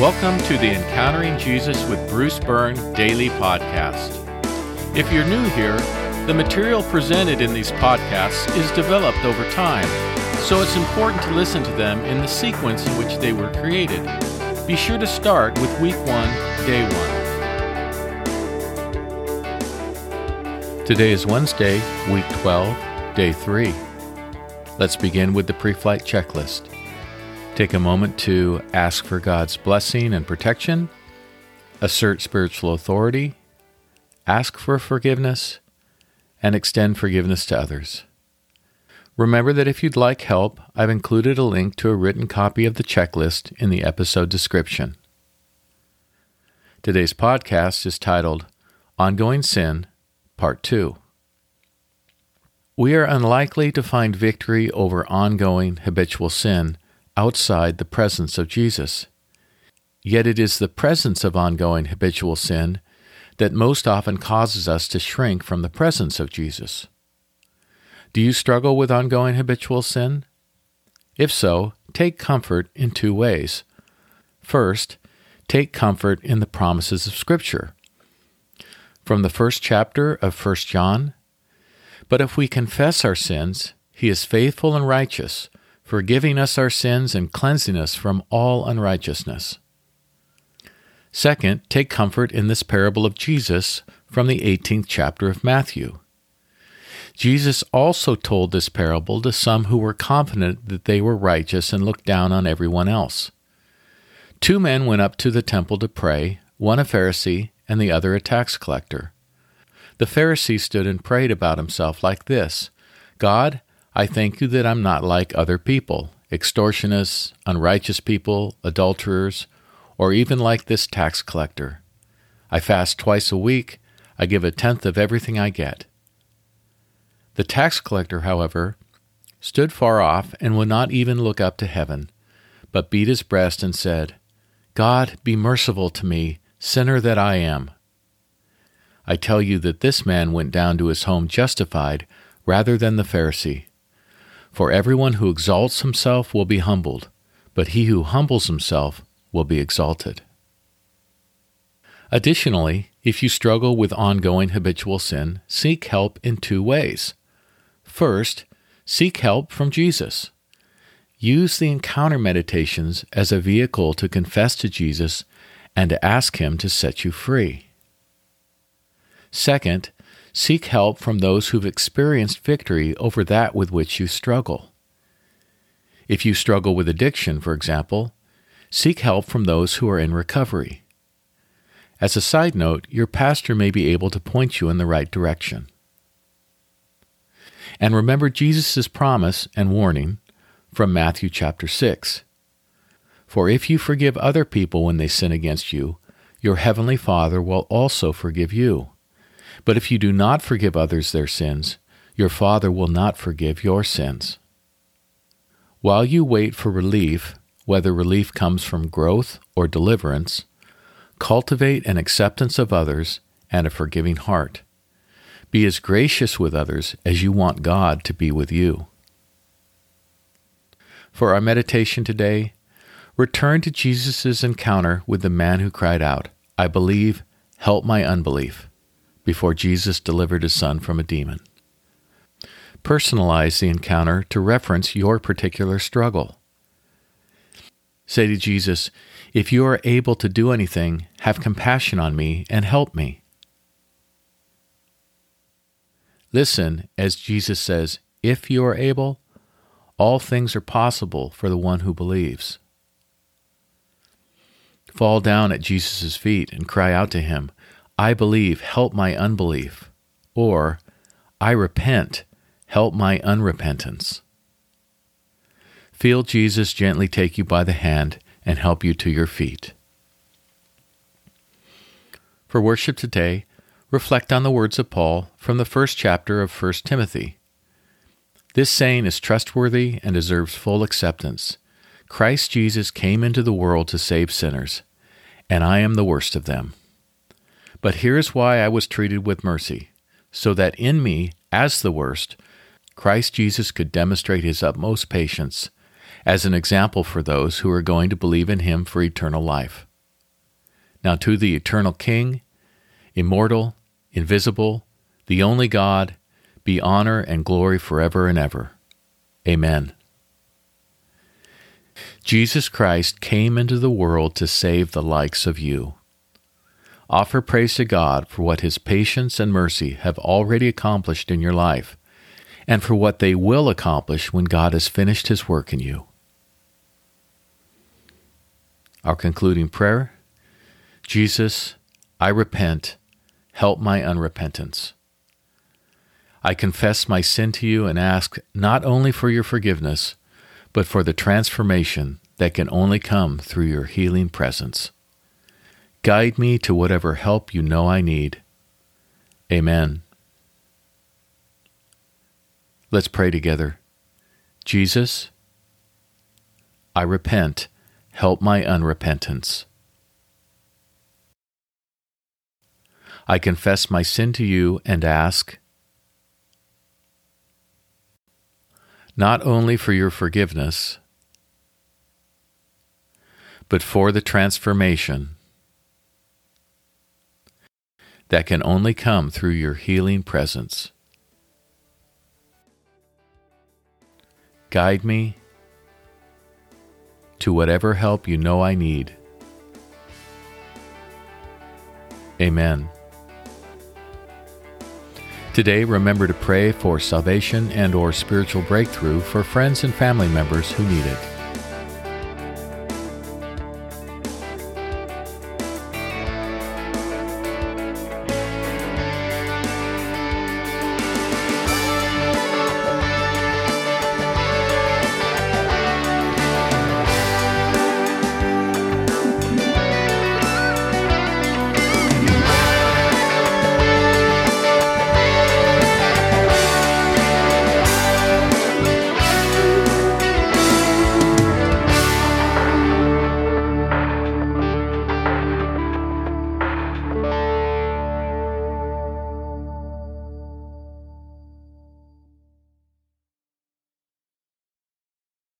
Welcome to the Encountering Jesus with Bruce Byrne daily podcast. If you're new here, the material presented in these podcasts is developed over time, so it's important to listen to them in the sequence in which they were created. Be sure to start with week 1, day 1. Today is Wednesday, week 12, day 3. Let's begin with the pre flight checklist. Take a moment to ask for God's blessing and protection, assert spiritual authority, ask for forgiveness, and extend forgiveness to others. Remember that if you'd like help, I've included a link to a written copy of the checklist in the episode description. Today's podcast is titled Ongoing Sin, Part 2. We are unlikely to find victory over ongoing habitual sin outside the presence of Jesus. Yet it is the presence of ongoing habitual sin that most often causes us to shrink from the presence of Jesus. Do you struggle with ongoing habitual sin? If so, take comfort in two ways. First, take comfort in the promises of Scripture. From the first chapter of 1 John, But if we confess our sins, he is faithful and righteous forgiving us our sins and cleansing us from all unrighteousness. Second, take comfort in this parable of Jesus from the 18th chapter of Matthew. Jesus also told this parable to some who were confident that they were righteous and looked down on everyone else. Two men went up to the temple to pray, one a Pharisee and the other a tax collector. The Pharisee stood and prayed about himself like this God, I thank you that I'm not like other people, extortionists, unrighteous people, adulterers, or even like this tax collector. I fast twice a week. I give a tenth of everything I get. The tax collector, however, stood far off and would not even look up to heaven, but beat his breast and said, God, be merciful to me, sinner that I am. I tell you that this man went down to his home justified rather than the Pharisee. For everyone who exalts himself will be humbled, but he who humbles himself will be exalted. Additionally, if you struggle with ongoing habitual sin, seek help in two ways. First, seek help from Jesus. Use the encounter meditations as a vehicle to confess to Jesus and to ask Him to set you free. Second, Seek help from those who've experienced victory over that with which you struggle. If you struggle with addiction, for example, seek help from those who are in recovery. As a side note, your pastor may be able to point you in the right direction. And remember Jesus' promise and warning from Matthew chapter 6. For if you forgive other people when they sin against you, your heavenly Father will also forgive you. But if you do not forgive others their sins, your Father will not forgive your sins. While you wait for relief, whether relief comes from growth or deliverance, cultivate an acceptance of others and a forgiving heart. Be as gracious with others as you want God to be with you. For our meditation today, return to Jesus' encounter with the man who cried out, I believe, help my unbelief before Jesus delivered his son from a demon. Personalize the encounter to reference your particular struggle. Say to Jesus, If you are able to do anything, have compassion on me and help me. Listen as Jesus says, If you are able, all things are possible for the one who believes. Fall down at Jesus' feet and cry out to him, I believe, help my unbelief, or I repent, help my unrepentance. Feel Jesus gently take you by the hand and help you to your feet. For worship today, reflect on the words of Paul from the first chapter of 1 Timothy. This saying is trustworthy and deserves full acceptance. Christ Jesus came into the world to save sinners, and I am the worst of them. But here's why I was treated with mercy so that in me, as the worst, Christ Jesus could demonstrate his utmost patience as an example for those who are going to believe in him for eternal life. Now to the eternal King, immortal, invisible, the only God, be honor and glory forever and ever. Amen. Jesus Christ came into the world to save the likes of you. Offer praise to God for what His patience and mercy have already accomplished in your life, and for what they will accomplish when God has finished His work in you. Our concluding prayer Jesus, I repent, help my unrepentance. I confess my sin to you and ask not only for your forgiveness, but for the transformation that can only come through your healing presence. Guide me to whatever help you know I need. Amen. Let's pray together. Jesus, I repent. Help my unrepentance. I confess my sin to you and ask not only for your forgiveness, but for the transformation that can only come through your healing presence. Guide me to whatever help you know I need. Amen. Today, remember to pray for salvation and or spiritual breakthrough for friends and family members who need it.